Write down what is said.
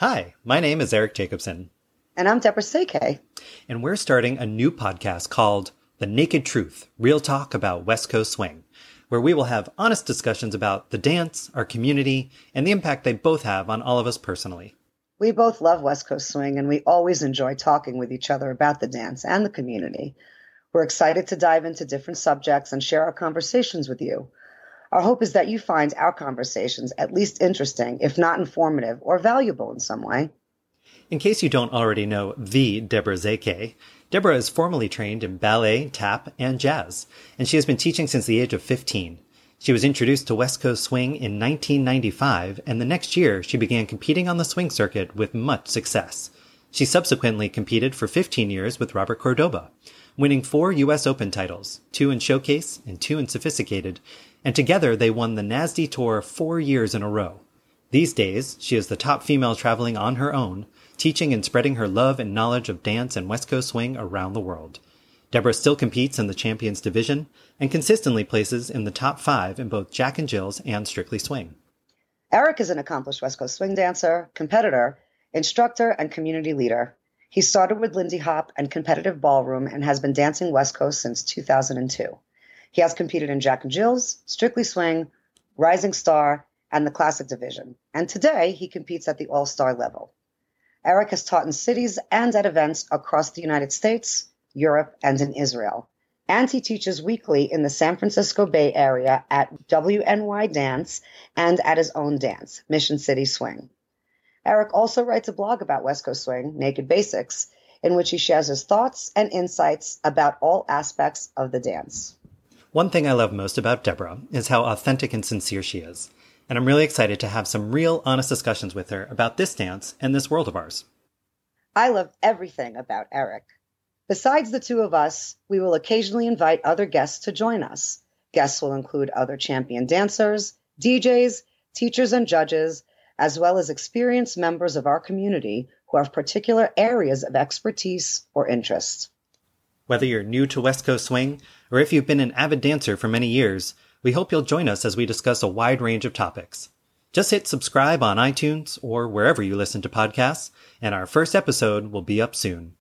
Hi, my name is Eric Jacobson. And I'm Deborah Székely. And we're starting a new podcast called The Naked Truth Real Talk About West Coast Swing, where we will have honest discussions about the dance, our community, and the impact they both have on all of us personally. We both love West Coast Swing, and we always enjoy talking with each other about the dance and the community. We're excited to dive into different subjects and share our conversations with you. Our hope is that you find our conversations at least interesting, if not informative or valuable in some way. In case you don't already know the Deborah Székely, Deborah is formally trained in ballet, tap, and jazz, and she has been teaching since the age of 15. She was introduced to West Coast swing in 1995, and the next year she began competing on the swing circuit with much success. She subsequently competed for 15 years with Robert Cordoba, winning four U.S. Open titles, two in Showcase and two in Sophisticated, and together they won the NASDE Tour four years in a row. These days, she is the top female traveling on her own, teaching and spreading her love and knowledge of dance and West Coast swing around the world. Deborah still competes in the Champions Division and consistently places in the top five in both Jack and Jill's and Strictly Swing. Eric is an accomplished West Coast swing dancer, competitor, instructor, and community leader. He started with Lindy Hop and competitive ballroom and has been dancing West Coast since 2002. He has competed in Jack and Jill's, Strictly Swing, Rising Star, and the Classic Division. And today he competes at the All Star level. Eric has taught in cities and at events across the United States, Europe, and in Israel. And he teaches weekly in the San Francisco Bay Area at WNY Dance and at his own dance, Mission City Swing. Eric also writes a blog about West Coast Swing, Naked Basics, in which he shares his thoughts and insights about all aspects of the dance. One thing I love most about Deborah is how authentic and sincere she is, and I'm really excited to have some real honest discussions with her about this dance and this world of ours. I love everything about Eric. Besides the two of us, we will occasionally invite other guests to join us. Guests will include other champion dancers, DJs, teachers, and judges, as well as experienced members of our community who have particular areas of expertise or interest. Whether you're new to West Coast Swing or if you've been an avid dancer for many years, we hope you'll join us as we discuss a wide range of topics. Just hit subscribe on iTunes or wherever you listen to podcasts, and our first episode will be up soon.